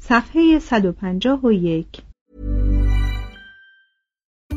صفحه 151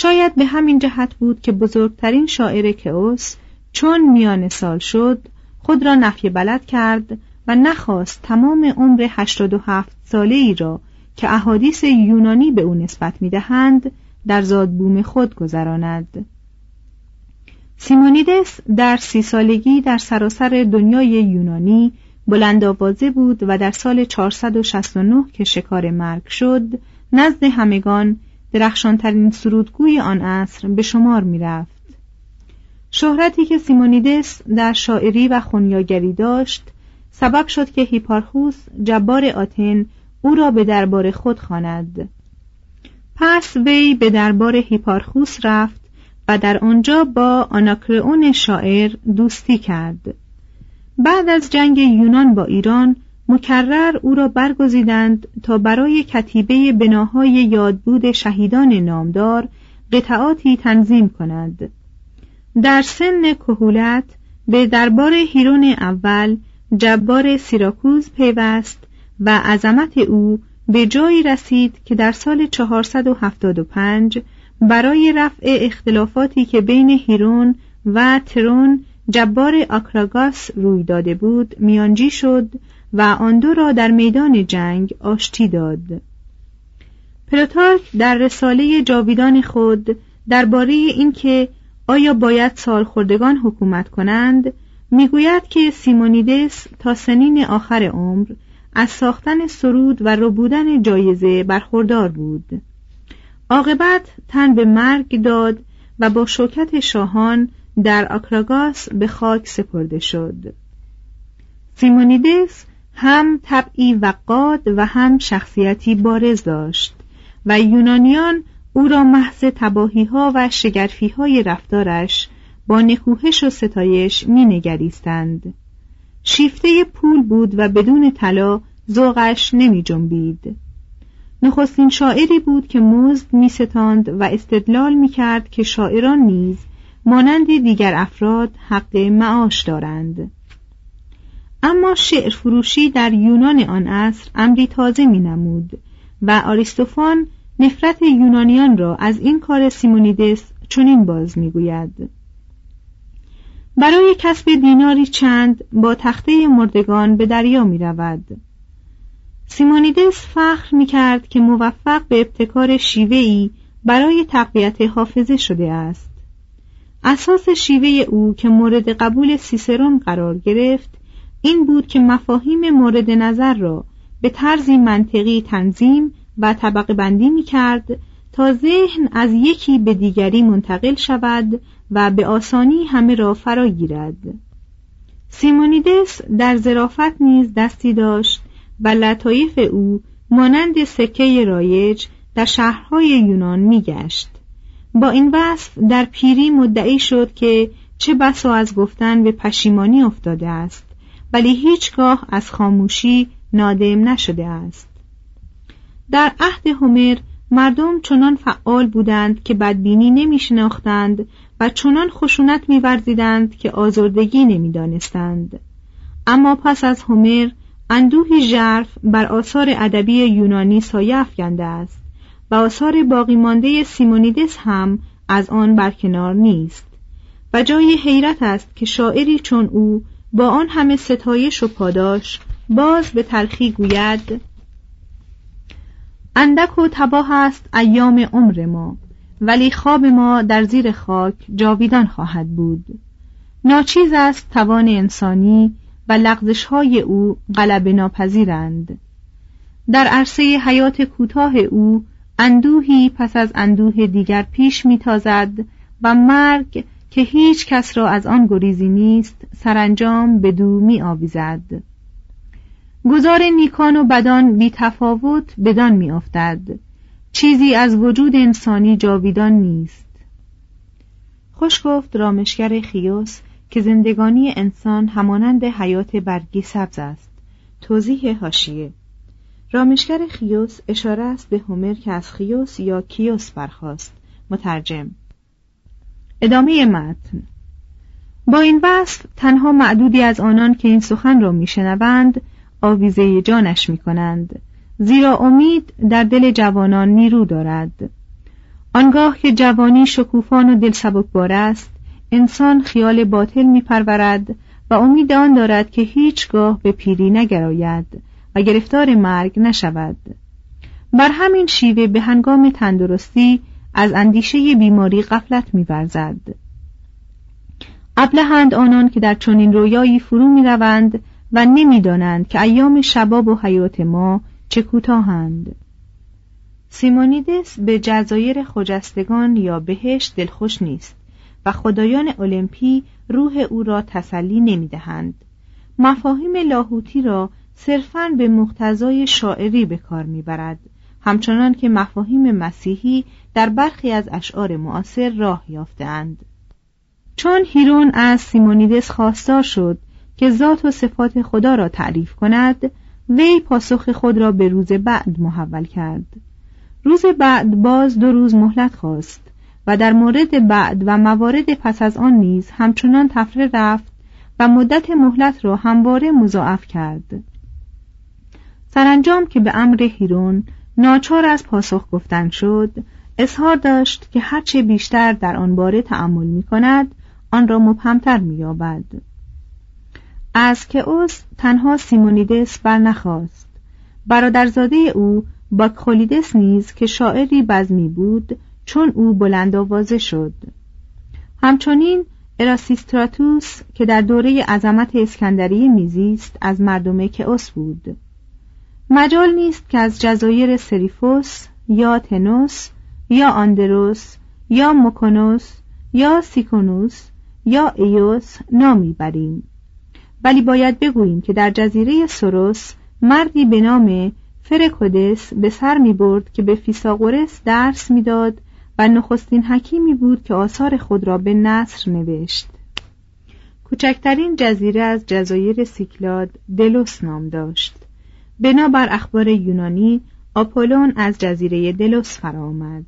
شاید به همین جهت بود که بزرگترین شاعر کئوس چون میان سال شد خود را نفی بلد کرد و نخواست تمام عمر 87 ساله ای را که احادیث یونانی به او نسبت می‌دهند در زادبوم خود گذراند. سیمونیدس در سی سالگی در سراسر دنیای یونانی بلند آوازه بود و در سال 469 که شکار مرگ شد نزد همگان درخشانترین سرودگوی آن عصر به شمار می رفت. شهرتی که سیمونیدس در شاعری و خونیاگری داشت سبب شد که هیپارخوس جبار آتن او را به دربار خود خواند. پس وی به دربار هیپارخوس رفت و در آنجا با آناکرئون شاعر دوستی کرد. بعد از جنگ یونان با ایران مکرر او را برگزیدند تا برای کتیبه بناهای یادبود شهیدان نامدار قطعاتی تنظیم کند در سن کهولت به دربار هیرون اول جبار سیراکوز پیوست و عظمت او به جایی رسید که در سال 475 برای رفع اختلافاتی که بین هیرون و ترون جبار آکراگاس روی داده بود میانجی شد و آن دو را در میدان جنگ آشتی داد. پلوتارک در رساله جاویدان خود درباره اینکه آیا باید سالخوردگان حکومت کنند می‌گوید که سیمونیدس تا سنین آخر عمر از ساختن سرود و ربودن جایزه برخوردار بود. عاقبت تن به مرگ داد و با شوکت شاهان در آکراگاس به خاک سپرده شد. سیمونیدس هم طبعی وقاد و هم شخصیتی بارز داشت و یونانیان او را محض تباهی ها و شگرفی های رفتارش با نکوهش و ستایش می نگریستند. شیفته پول بود و بدون طلا ذوقش نمی جنبید. نخستین شاعری بود که مزد می ستاند و استدلال می کرد که شاعران نیز مانند دیگر افراد حق معاش دارند اما شعر فروشی در یونان آن عصر امری تازه می نمود و آریستوفان نفرت یونانیان را از این کار سیمونیدس چنین باز می‌گوید برای کسب دیناری چند با تخته مردگان به دریا می رود. سیمونیدس فخر می کرد که موفق به ابتکار شیوهی برای تقویت حافظه شده است. اساس شیوه او که مورد قبول سیسرون قرار گرفت این بود که مفاهیم مورد نظر را به طرزی منطقی تنظیم و طبقه بندی می کرد تا ذهن از یکی به دیگری منتقل شود و به آسانی همه را فرا گیرد. سیمونیدس در ظرافت نیز دستی داشت و لطایف او مانند سکه رایج در شهرهای یونان میگشت با این وصف در پیری مدعی شد که چه بسا از گفتن به پشیمانی افتاده است. ولی هیچگاه از خاموشی نادم نشده است. در عهد هومر مردم چنان فعال بودند که بدبینی نمی شناختند و چنان خشونت میورزیدند که آزردگی نمی‌دانستند اما پس از هومر اندوهی ژرف بر آثار ادبی یونانی سایه افکنده است و آثار باقی مانده سیمونیدس هم از آن برکنار نیست و جای حیرت است که شاعری چون او با آن همه ستایش و پاداش باز به تلخی گوید اندک و تباه است ایام عمر ما ولی خواب ما در زیر خاک جاویدان خواهد بود. ناچیز است توان انسانی و لغزش های او غلب ناپذیرند. در عرصه حیات کوتاه او اندوهی پس از اندوه دیگر پیش میتازد و مرگ که هیچ کس را از آن گریزی نیست سرانجام به دو می آویزد. گذار نیکان و بدان بی تفاوت بدان می افتد. چیزی از وجود انسانی جاویدان نیست. خوش گفت رامشگر خیوس که زندگانی انسان همانند حیات برگی سبز است. توضیح هاشیه رامشگر خیوس اشاره است به هومر که از خیوس یا کیوس برخواست مترجم. ادامه متن. با این وصف تنها معدودی از آنان که این سخن را میشنوند آویزه جانش می‌کنند زیرا امید در دل جوانان نیرو دارد. آنگاه که جوانی شکوفان و دل سبکبار است انسان خیال باطل میپرورد و امید آن دارد که هیچگاه به پیری نگراید و گرفتار مرگ نشود. بر همین شیوه به هنگام تندرستی از اندیشه بیماری غفلت میورزد. ابلهند آنان که در چنین رویایی فرو می‌روند و نمی‌دانند که ایام شباب و حیات ما چه کوتاهند سیمونیدس به جزایر خجستگان یا بهشت دلخوش نیست و خدایان المپی روح او را تسلی نمی‌دهند. مفاهیم لاهوتی را صرفاً به مقتضای شاعری به کار می‌برد همچنان که مفاهیم مسیحی در برخی از اشعار معاصر راه یافتهاند. چون هیرون از سیمونیدس خواستار شد که ذات و صفات خدا را تعریف کند وی پاسخ خود را به روز بعد محول کرد. روز بعد باز دو روز مهلت خواست و در مورد بعد و موارد پس از آن نیز همچنان تفره رفت و مدت مهلت را همواره مضاعف کرد. سرانجام که به امر هیرون ناچار از پاسخ گفتن شد اظهار داشت که هرچه بیشتر در آن باره تأمل می کند آن را مبهمتر می یابد. از اوس تنها سیمونیدس بر نخواست برادرزاده او باکخولیدس نیز که شاعری بزمی بود چون او بلند آوازه شد. همچنین اراسیستراتوس که در دوره عظمت اسکندریه میزیست از مردم کئوس بود. مجال نیست که از جزایر سریفوس یا تنوس یا آندروس یا مکونوس یا سیکونوس یا ایوس نامی بریم ولی باید بگوییم که در جزیره سروس مردی به نام فرکودس به سر می برد که به فیساغورس درس می‌داد و نخستین حکیمی بود که آثار خود را به نثر نوشت. کوچکترین جزیره از جزایر سیکلاد دلوس نام داشت. بنابر اخبار یونانی آپولون از جزیره دلوس فرا آمد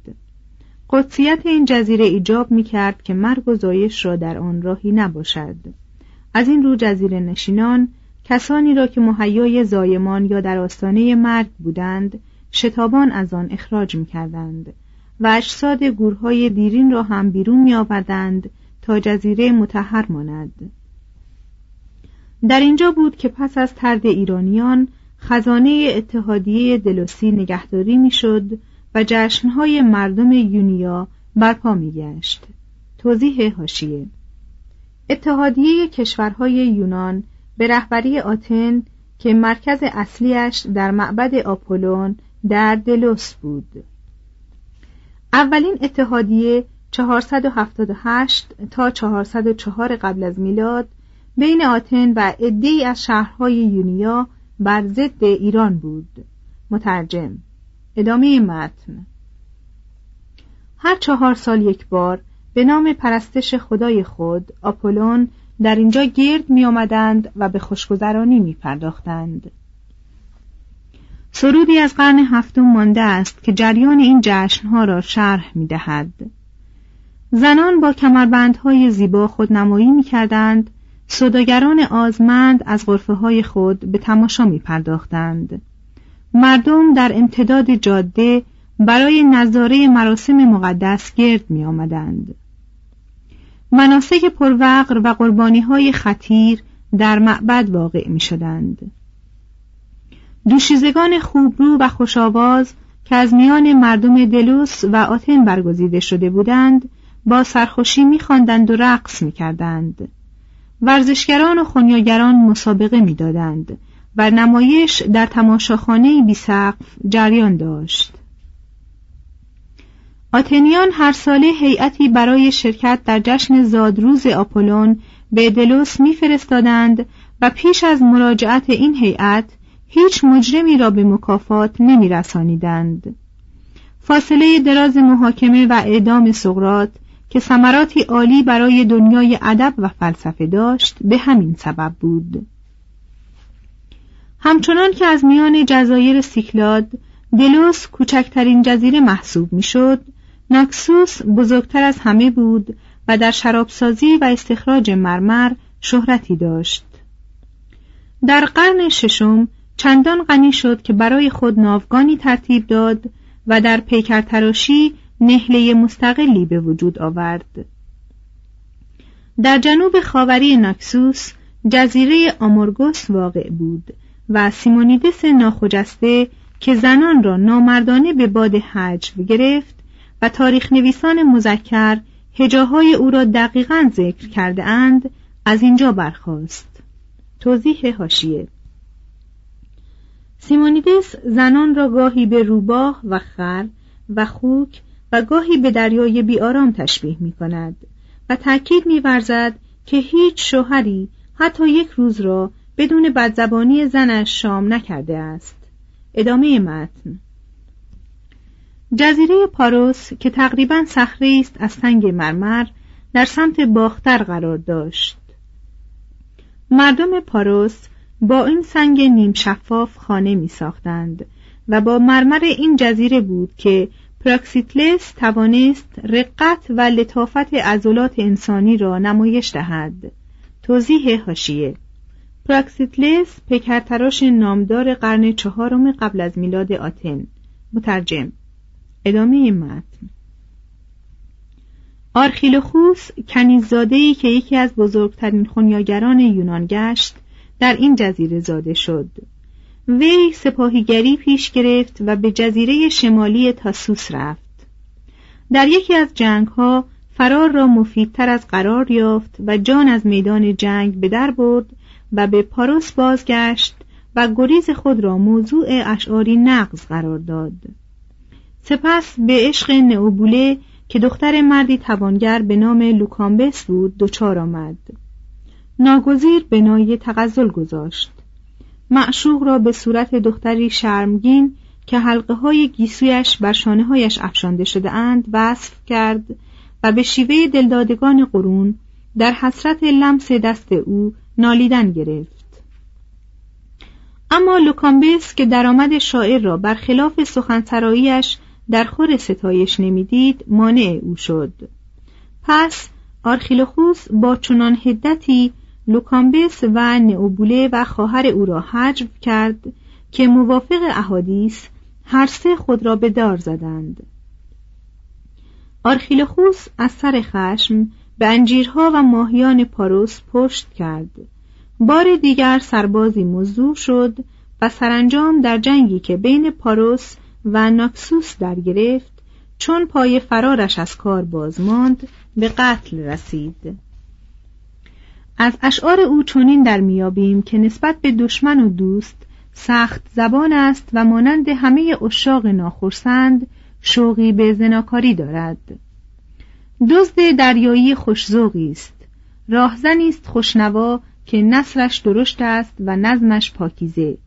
قدسیت این جزیره ایجاب می کرد که مرگ و زایش را در آن راهی نباشد. از این رو جزیره نشینان کسانی را که مهیای زایمان یا در آستانه مرگ بودند شتابان از آن اخراج می کردند و اجساد گورهای دیرین را هم بیرون می آوردند تا جزیره متحر ماند. در اینجا بود که پس از ترد ایرانیان خزانه اتحادیه دلوسی نگهداری می‌شد و جشنهای مردم یونیا برپا میگشت. توضیح هاشیه اتحادیه کشورهای یونان به رهبری آتن که مرکز اصلیش در معبد آپولون در دلوس بود. اولین اتحادیه 478 تا 404 قبل از میلاد بین آتن و عدهای از شهرهای یونیا بر ضد ایران بود مترجم ادامه متن هر چهار سال یک بار به نام پرستش خدای خود آپولون در اینجا گرد می آمدند و به خوشگذرانی می پرداختند. سرودی از قرن هفتم مانده است که جریان این جشنها را شرح می دهد. زنان با کمربندهای زیبا خود نمایی می کردند صداگران آزمند از غرفه های خود به تماشا می پرداختند. مردم در امتداد جاده برای نظاره مراسم مقدس گرد می آمدند. مناسک پروقر و قربانی های خطیر در معبد واقع می شدند. دوشیزگان خوبرو و خوشاواز که از میان مردم دلوس و آتن برگزیده شده بودند با سرخوشی میخواندند و رقص می‌کردند ورزشگران و خونیاگران مسابقه می‌دادند و نمایش در تماشاخانه بی سقف جریان داشت آتنیان هر ساله هیئتی برای شرکت در جشن زادروز آپولون به دلوس میفرستادند و پیش از مراجعت این هیئت هیچ مجرمی را به مکافات نمیرسانیدند. فاصله دراز محاکمه و اعدام سقرات که ثمراتی عالی برای دنیای ادب و فلسفه داشت به همین سبب بود. همچنان که از میان جزایر سیکلاد دلوس کوچکترین جزیره محسوب می‌شد ناکسوس بزرگتر از همه بود و در شرابسازی و استخراج مرمر شهرتی داشت. در قرن ششم چندان غنی شد که برای خود ناوگانی ترتیب داد و در پیکرتراشی نحله مستقلی به وجود آورد. در جنوب خاوری ناکسوس جزیره آمورگوس واقع بود و سیمونیدس ناخجسته که زنان را نامردانه به باد حجو گرفت و تاریخ نویسان مذکر هجاهای او را دقیقا ذکر کرده اند از اینجا برخاست. توضیح هاشیه سیمونیدس زنان را گاهی به روباه و خر و خوک و گاهی به دریای بیارام تشبیه می کند و تأکید می ورزد که هیچ شوهری حتی یک روز را بدون بدزبانی زنش شام نکرده است. ادامه متن. جزیره پاروس که تقریبا صخره است از سنگ مرمر در سمت باختر قرار داشت. مردم پاروس با این سنگ نیم شفاف خانه می ساختند و با مرمر این جزیره بود که پراکسیتلس توانست رقت و لطافت عضلات انسانی را نمایش دهد. توضیح حاشیه پراکسیتلس پیکرتراش نامدار قرن چهارم قبل از میلاد آتن. مترجم. ادامه متن. آرخیلوخوس کنیززادهای که یکی از بزرگترین خونیاگران یونان گشت در این جزیره زاده شد. وی سپاهیگری پیش گرفت و به جزیره شمالی تاسوس رفت. در یکی از جنگ ها فرار را مفیدتر از قرار یافت و جان از میدان جنگ به در برد و به پاروس بازگشت و گریز خود را موضوع اشعاری نقض قرار داد. سپس به عشق نئوبوله که دختر مردی توانگر به نام لوکامبس بود دچار آمد. ناگزیر بنای تغزل گذاشت. معشوق را به صورت دختری شرمگین که حلقه های گیسویش بر شانه هایش افشانده شده اند وصف کرد و به شیوه دلدادگان قرون در حسرت لمس دست او نالیدن گرفت. اما لوکامبس که درآمد شاعر را بر خلاف سخنسراییش در خور ستایش نمی‌دید مانع او شد. پس آرخیلوخوس با چنان هدتی لوکامبس و نئوبوله و خواهر او را حجب کرد که موافق احادیث هر سه خود را به دار زدند. آرخیلوخوس از سر خشم به انجیرها و ماهیان پاروس پشت کرد. بار دیگر سربازی مزدور شد و سرانجام در جنگی که بین پاروس و ناکسوس در گرفت چون پای فرارش از کار باز ماند به قتل رسید. از اشعار او چنین در میابیم که نسبت به دشمن و دوست سخت زبان است و مانند همه اشاق ناخرسند شوقی به زناکاری دارد. دزد دریایی خوشزوقی است. راهزنی است خوشنوا که نصرش درشت است و نظمش پاکیزه.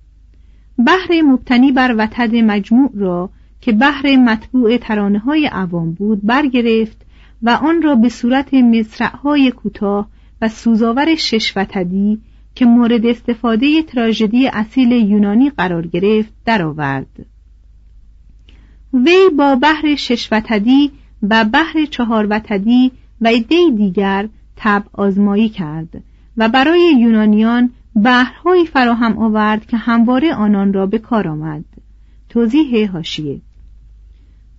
بحر مبتنی بر وتد مجموع را که بحر مطبوع ترانه های عوام بود برگرفت و آن را به صورت مصرعهای کوتاه و سوزاور شش وتدی که مورد استفاده تراژدی اصیل یونانی قرار گرفت درآورد. وی با بحر شش وتدی و بحر چهار وتدی و عده دیگر تب آزمایی کرد و برای یونانیان بحرهایی فراهم آورد که همواره آنان را به کار آمد توضیح حاشیه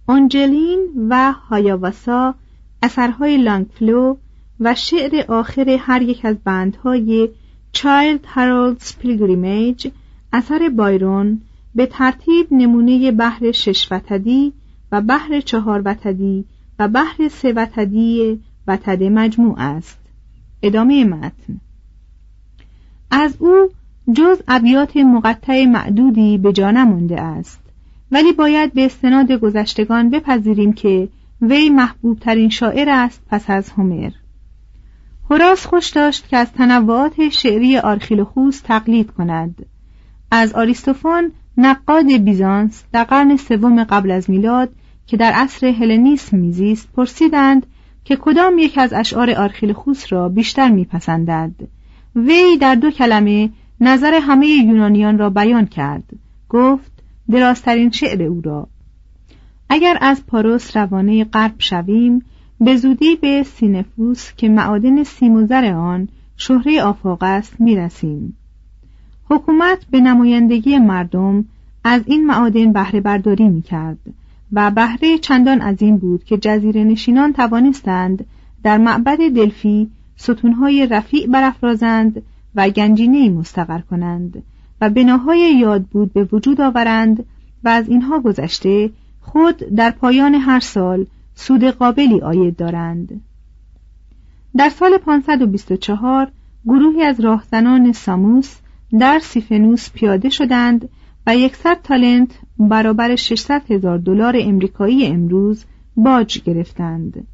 اونجلین و هایاواتا اثرهای لانگفلو و شعر آخر هر یک از بندهای Childe Harold's Pilgrimage اثر بایرون به ترتیب نمونه بحر شش وتدی و بحر چهار وتدی و بحر سه وتدی وتد مجموع است. ادامه متن. از او جز ابیات مقطع معدودی به جا نمانده است ولی باید به استناد گذشتگان بپذیریم که وی محبوب ترین شاعر است پس از هومر. هراس خوش داشت که از تنوعات شعری آرخیلوخوس تقلید کند. از آریستوفان نقاد بیزانس در قرن سوم قبل از میلاد که در عصر هلنیسم میزیست پرسیدند که کدام یک از اشعار آرخیلوخوس را بیشتر میپسندد. وی در دو کلمه نظر همه یونانیان را بیان کرد. گفت درازترین شعر او را. اگر از پاروس روانه غرب شویم به زودی به سینفوس که معادن سیم و زر آن شهره آفاق است می‌رسیم. حکومت به نمایندگی مردم از این معادن بهره برداری می‌کرد و بهره چندان از این بود که جزیره نشینان توانستند در معبد دلفی ستونهای رفیع برافرازند و گنجینه مستقر کنند و بناهای یاد بود به وجود آورند و از اینها گذشته خود در پایان هر سال سود قابلی آید دارند. در سال 524 گروهی از راهزنان ساموس در سیفنوس پیاده شدند و یکصد تالنت برابر 600 هزار دلار امریکایی امروز باج گرفتند.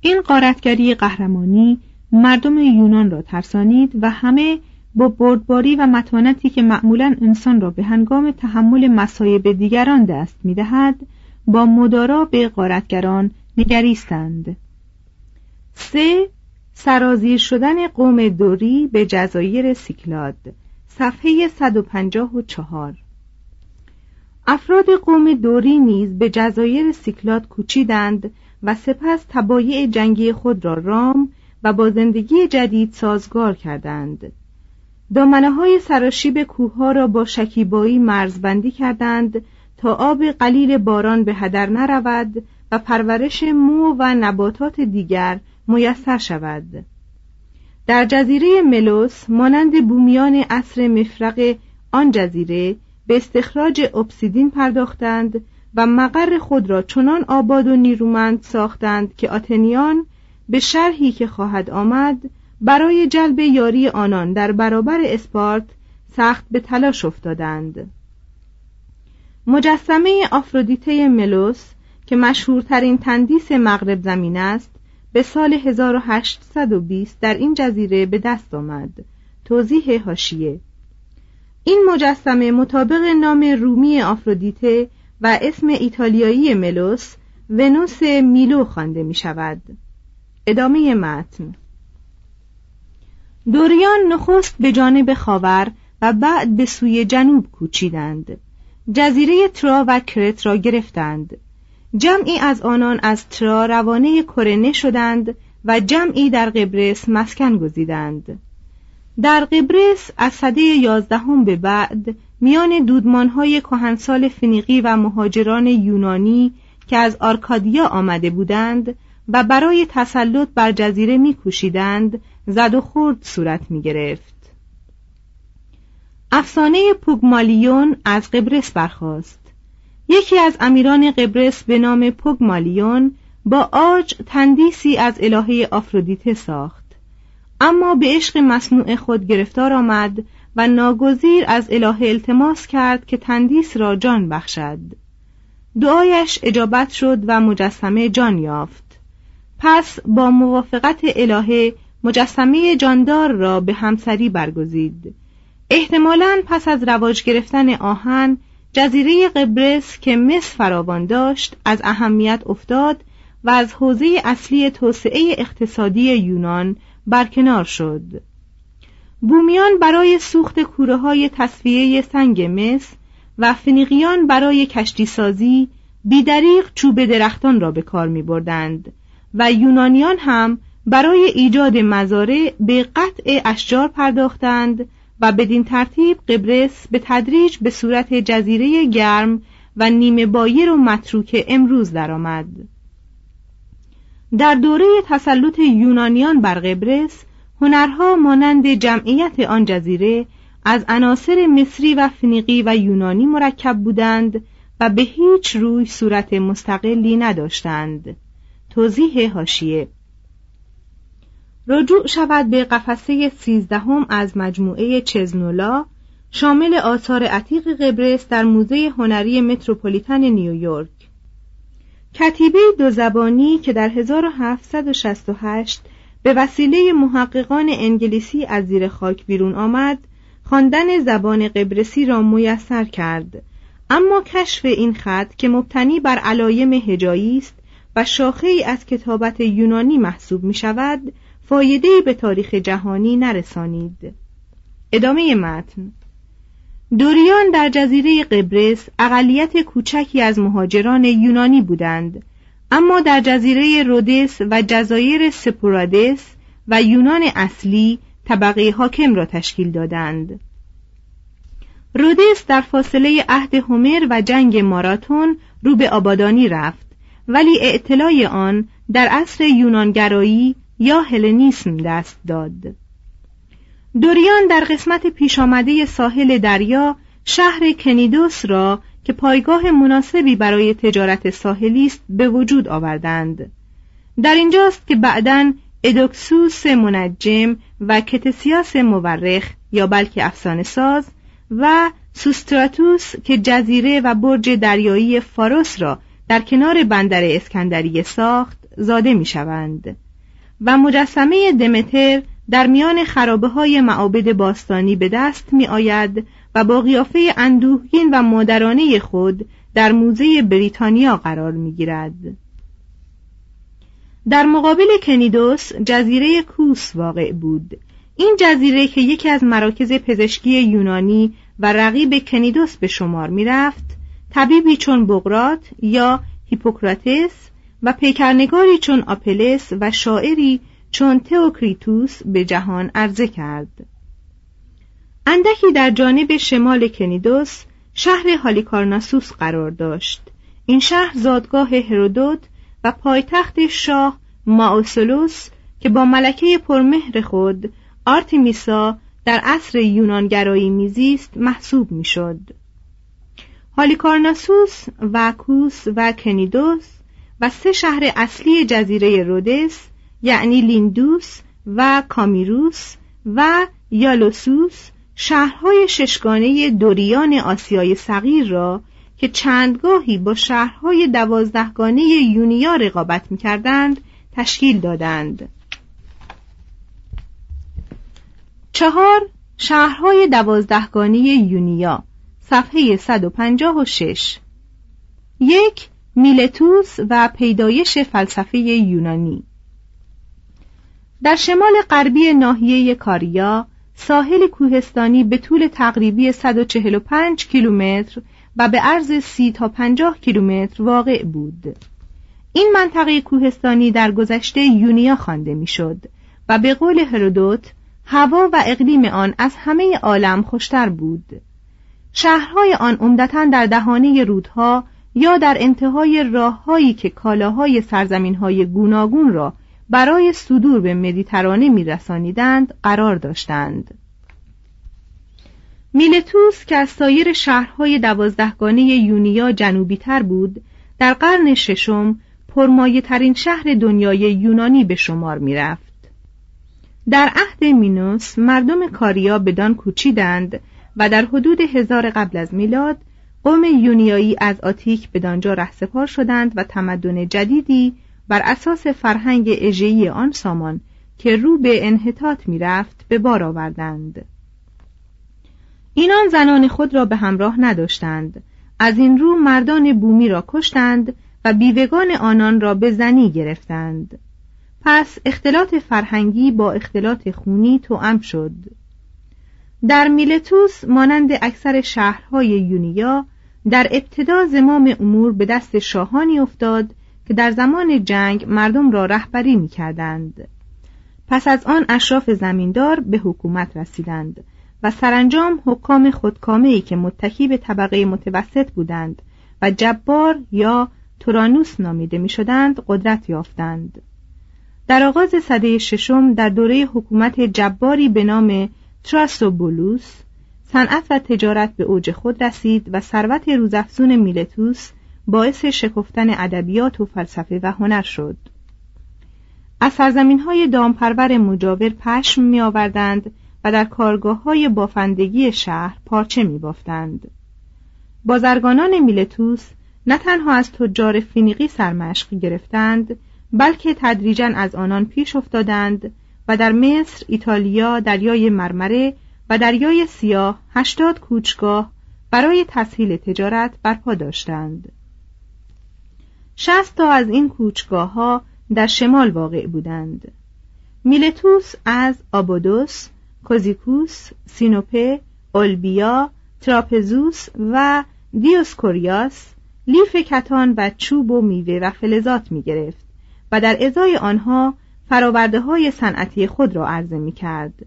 این قارتگری قهرمانی مردم یونان را ترسانید و همه با بردباری و متانتی که معمولا انسان را به هنگام تحمل مصایب دیگران دست می‌دهد با مدارا به غارتگران نگریستند. سه سرازیر شدن قوم دوری به جزایر سیکلاد صفحه 154 افراد قوم دوری نیز به جزایر سیکلاد کوچیدند و سپس طبایع جنگی خود را رام و با زندگی جدید سازگار کردند. دامنه های سراشیب کوه را با شکیبایی مرزبندی کردند تا آب قلیل باران به هدر نرود و پرورش مو و نباتات دیگر میسر شود. در جزیره ملوس مانند بومیان عصر مفرق آن جزیره به استخراج اپسیدین پرداختند و مقر خود را چنان آباد و نیرومند ساختند که آتنیان به شرحی که خواهد آمد برای جلب یاری آنان در برابر اسپارت سخت به تلاش افتادند. مجسمه آفرودیته ملوس که مشهورترین تندیس مغرب زمین است به سال 1820 در این جزیره به دست آمد. توضیح هاشیه این مجسمه مطابق نام رومی آفرودیته و اسم ایتالیایی ملوس ونوس میلو خوانده می شود ادامه متن. دوریان نخست به جانب خاور و بعد به سوی جنوب کوچیدند. جزیره ترا و کرت را گرفتند جمعی از آنان از ترا روانه کرنه شدند و جمعی در قبرس مسکن گزیدند در قبرس از سده یازدهم به بعد میان دودمانهای کهنسال فنیقی و مهاجران یونانی که از آرکادیا آمده بودند و برای تسلط بر جزیره میکوشیدند زد و خورد صورت می گرفت. افسانه پوگمالیون از قبرس برخاست. یکی از امیران قبرس به نام پوگمالیون با آج تندیسی از الهه آفرودیته ساخت. اما به عشق مصنوع خود گرفتار آمد و ناگزیر از الهه التماس کرد که تندیس را جان بخشد. دعایش اجابت شد و مجسمه جان یافت. پس با موافقت الهه مجسمه جاندار را به همسری برگزید احتمالا پس از رواج گرفتن آهن جزیره قبرس که مصر فراوان داشت از اهمیت افتاد و از حوزه اصلی توسعه اقتصادی یونان برکنار شد. بومیان برای سوخت کوره های تصفیه سنگ مصر و فنیقیان برای کشتی سازی بیدریق چوب درختان را به کار می بردند و یونانیان هم برای ایجاد مزارع به قطع اشجار پرداختند و بدین ترتیب قبرس به تدریج به صورت جزیره گرم و نیمه بایر و متروک امروز درآمد. در دوره تسلط یونانیان بر قبرس هنرها مانند جمعیت آن جزیره از عناصر مصری و فنیقی و یونانی مرکب بودند و به هیچ روی صورت مستقلی نداشتند. توضیح هاشیه رجوع شود به قفسه سیزدهم از مجموعه چزنولا شامل آثار عتیق قبرس در موزه هنری متروپولیتن نیویورک. کتیبه دو زبانی که در 1768 به وسیله محققان انگلیسی از زیر خاک بیرون آمد خواندن زبان قبرسی را میسر کرد. اما کشف این خط که مبتنی بر علایم هجایی است و شاخه ای از کتابت یونانی محسوب می شود فایده به تاریخ جهانی نرسانید. ادامه متن. دوریان در جزیره قبرس اقلیت کوچکی از مهاجران یونانی بودند اما در جزیره رودس و جزایر سپورادس و یونان اصلی طبقه حاکم را تشکیل دادند. رودس در فاصله عهد هومر و جنگ ماراتون رو به آبادانی رفت. ولی اعتلای آن در عصر یونانگرایی یا هلنیسم دست داد. دوریان در قسمت پیش آمده ساحل دریا شهر کنیدوس را که پایگاه مناسبی برای تجارت ساحلی است به وجود آوردند. در اینجاست که بعدا ادوکسوس منجم و کتسیاس مورخ یا بلکه افسانه ساز و سوستراتوس که جزیره و برج دریایی فاروس را در کنار بندر اسکندریه ساخت زاده می شوند. و مجسمه دمتر در میان خرابه های معابد باستانی به دست می آید و با قیافه اندوهگین و مادرانه خود در موزه بریتانیا قرار می گیرد. در مقابل کنیدوس جزیره کوس واقع بود این جزیره که یکی از مراکز پزشکی یونانی و رقیب کنیدوس به شمار می رفت طبیبی چون بغرات یا هیپوکراتس و پیکرنگاری چون آپلس و شاعری چون تئوکریتوس به جهان عرضه کرد اندکی در جانب شمال کنیدوس شهر هالیکارناسوس قرار داشت این شهر زادگاه هرودوت و پایتخت شاه ماوسلوس که با ملکه پرمهر خود آرتیمیسا در عصر یونانگرایی میزیست محسوب می‌شد. هالیکارناسوس و کوس و کنیدوس و سه شهر اصلی جزیره رودس یعنی لیندوس و کامیروس و یالوسوس شهرهای ششگانه دوریان آسیای صغیر را که چندگاهی با شهرهای دوازدهگانه یونیا رقابت می‌کردند تشکیل دادند. چهار شهرهای دوازدهگانه یونیا. صفحه 156 یک میلتوس و پیدایش فلسفه یونانی. در شمال غربی ناحیه کاریا ساحل کوهستانی به طول تقریبی 145 کیلومتر و به عرض سی تا پنجاه کیلومتر واقع بود. این منطقه کوهستانی در گذشته یونیا خوانده می‌شد و به قول هرودوت هوا و اقلیم آن از همه عالم خوشتر بود. شهرهای آن عمدتا در دهانه رودها یا در انتهای راههایی که کالاهای سرزمینهای گوناگون را برای صدور به مدیترانه میرسانیدند قرار داشتند میلتوس که از سایر شهرهای دوازدهگانه یونیا جنوبی تر بود در قرن ششم پرمایه ترین شهر دنیای یونانی به شمار می رفت. در عهد مینوس مردم کاریا بدان کوچیدند و در حدود هزار قبل از میلاد قوم یونیایی از آتیک به دانجا رهسپار شدند و تمدن جدیدی بر اساس فرهنگ اژه‌ای آن سامان که رو به انحطاط می‌رفت به بار آوردند. اینان زنان خود را به همراه نداشتند. از این رو مردان بومی را کشتند و بیوگان آنان را به زنی گرفتند. پس اختلاط فرهنگی با اختلاط خونی توأم شد. در میلتوس مانند اکثر شهرهای یونیا در ابتدا زمام امور به دست شاهانی افتاد که در زمان جنگ مردم را رهبری می کردند. پس از آن اشراف زمیندار به حکومت رسیدند و سرانجام حکام خودکامه‌ای که متکی به طبقه متوسط بودند و جبار یا تورانوس نامیده می شدند قدرت یافتند. در آغاز سده ششم در دوره حکومت جباری به نام تراسوبولوس صنعت و تجارت به اوج خود رسید و ثروت روزافزون میلتوس باعث شکفتن ادبیات و فلسفه و هنر شد از سرزمین های دامپرور مجاور پشم می آوردند و در کارگاه های بافندگی شهر پارچه می بافتند. بازرگانان میلتوس نه تنها از تجار فینیقی سرمشق گرفتند بلکه تدریجا از آنان پیش افتادند و در مصر، ایتالیا، دریای مرمره و دریای سیاه هشتاد کوچگاه برای تسهیل تجارت برپا داشتند. شست تا از این کوچگاه ها در شمال واقع بودند. میلتوس از آبودوس، کوزیکوس، سینوپه، اولبیا، تراپزوس و دیوسکوریاس لیف کتان و چوب و میوه و فلزات می گرفت و در ازای آنها فراورده های صنعتی خود را عرضه می کرد.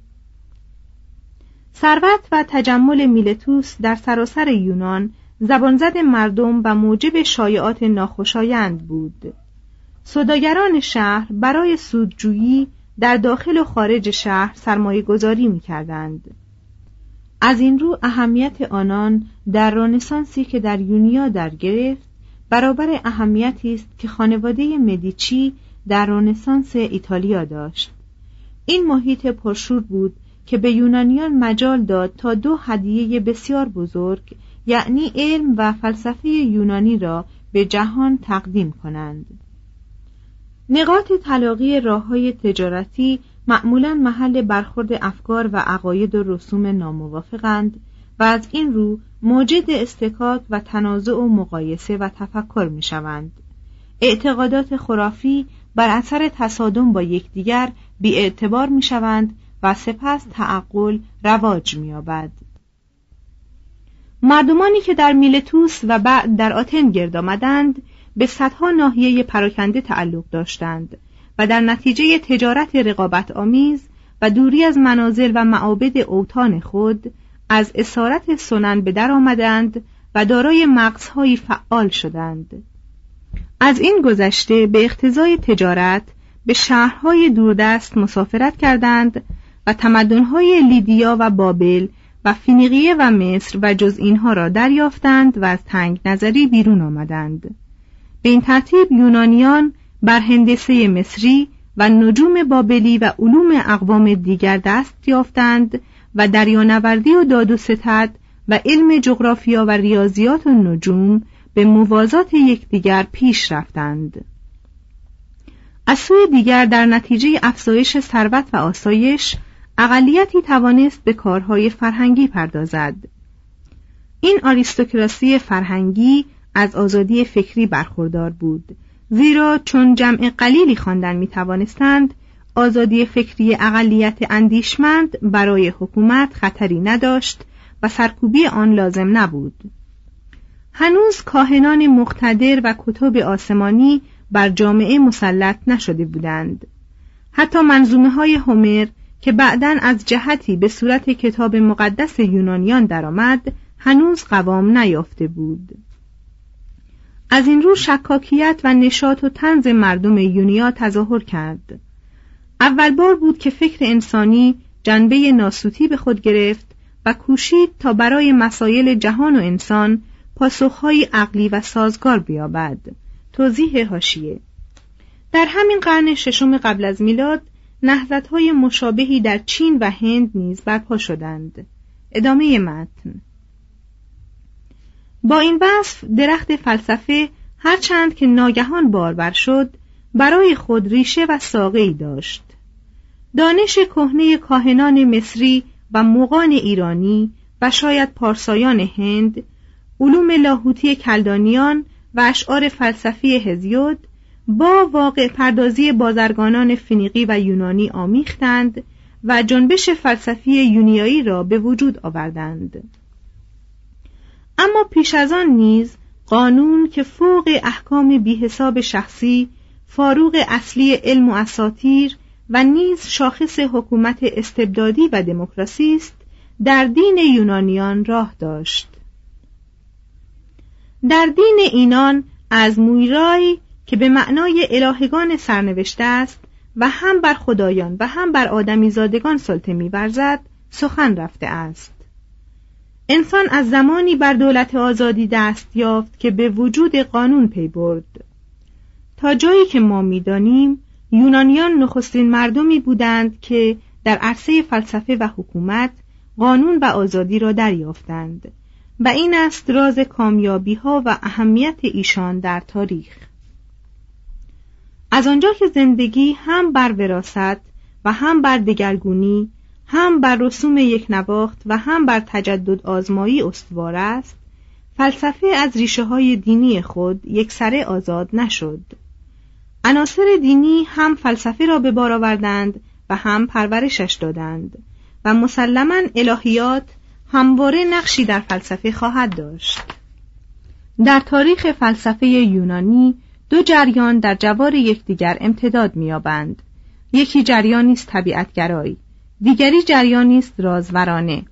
ثروت و تجمل میلتوس در سراسر یونان زبانزد مردم و موجب شایعات ناخوشایند بود صداگران شهر برای سودجویی در داخل و خارج شهر سرمایه گذاری می کردند. از این رو اهمیت آنان در رانسانسی که در یونیا در گرفت برابر اهمیتی است که خانواده مدیچی در رنسانس ایتالیا داشت این محیط پرشور بود که به یونانیان مجال داد تا دو هدیه بسیار بزرگ یعنی علم و فلسفه یونانی را به جهان تقدیم کنند نقاط تلاقی راه های تجارتی معمولا محل برخورد افکار و عقاید و رسوم ناموافقند و از این رو موجد استکاک و تنازع و مقایسه و تفکر می شوند. اعتقادات خرافی بر اثر تصادم با یکدیگر می شوند و سپس تعقل رواج می آبد. مردمانی که در میلتوس و بعد در آتن گرد آمدند به صدها ناحیه پراکنده تعلق داشتند و در نتیجه تجارت رقابت آمیز و دوری از منازل و معابد اوتان خود از اسارت سنن به در آمدند و دارای مغزهایی فعال شدند از این گذشته به اقتضای تجارت به شهرهای دوردست مسافرت کردند و تمدنهای لیدیا و بابل و فینیقیه و مصر و جز اینها را دریافتند و از تنگ نظری بیرون آمدند. به این ترتیب یونانیان بر هندسه مصری و نجوم بابلی و علوم اقوام دیگر دست یافتند و دریانوردی و داد و ستد و علم جغرافیا و ریاضیات و نجوم به موازات یکدیگر پیش رفتند. از سوی دیگر در نتیجه افزایش ثروت و آسایش اقلیتی توانست به کارهای فرهنگی پردازد. این آریستوکراسی فرهنگی از آزادی فکری برخوردار بود زیرا چون جمع قلیلی خواندن می توانستند آزادی فکری اقلیت اندیشمند برای حکومت خطری نداشت و سرکوبی آن لازم نبود. هنوز کاهنان مقتدر و کتب آسمانی بر جامعه مسلط نشده بودند. حتی منظومه های هومر که بعدا از جهتی به صورت کتاب مقدس یونانیان درآمد هنوز قوام نیافته بود. از این رو شکاکیت و نشاط و تنز مردم یونیا تظاهر کرد. اول بار بود که فکر انسانی جنبه ناسوتی به خود گرفت و کوشید تا برای مسایل جهان و انسان پاسخهای عقلی و سازگار بیابد. توضیح هاشیه در همین قرن ششم قبل از میلاد های مشابهی در چین و هند نیز برپا شدند. ادامه متن. با این وصف درخت فلسفه هرچند که ناگهان باربر شد برای خود ریشه و ساقه داشت. دانش کهنه کاهنان مصری و مغان ایرانی و شاید پارسایان هند علوم لاهوتی کلدانیان و اشعار فلسفی هزیود با واقع پردازی بازرگانان فنیقی و یونانی آمیختند و جنبش فلسفی یونیایی را به وجود آوردند. اما پیش از آن نیز قانون که فوق احکام بیحساب شخصی فاروق اصلی علم و اساتیر و نیز شاخص حکومت استبدادی و دموکراسی است در دین یونانیان راه داشت. در دین اینان از مویرای که به معنای الهگان سرنوشته است و هم بر خدایان و هم بر آدمی زادگان سلطه میورزد سخن رفته است. انسان از زمانی بر دولت آزادی دست یافت که به وجود قانون پی برد. تا جایی که ما می‌دانیم یونانیان نخستین مردمی بودند که در عرصه فلسفه و حکومت قانون و آزادی را دریافتند. و این است راز کامیابی ها و اهمیت ایشان در تاریخ. از آنجا که زندگی هم بر وراست و هم بر دگرگونی هم بر رسوم یک نواخت و هم بر تجدد آزمایی استوار است فلسفه از ریشه های دینی خود یک سره آزاد نشد. عناصر دینی هم فلسفه را به بار آوردند و هم پرورشش دادند و مسلما الهیات همواره نقشی در فلسفه خواهد داشت. در تاریخ فلسفه یونانی دو جریان در جوار یکدیگر امتداد می‌یابند. یکی جریانی است طبیعتگرایی دیگری جریانی است رازورانه.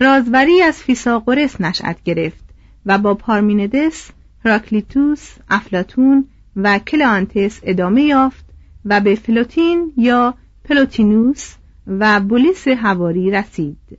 رازوری از فیساغورس نشأت گرفت و با پارمیندس هراکلیتوس افلاطون و کلانتس ادامه یافت و به فلوتین یا پلوتینوس و پولس حواری رسید.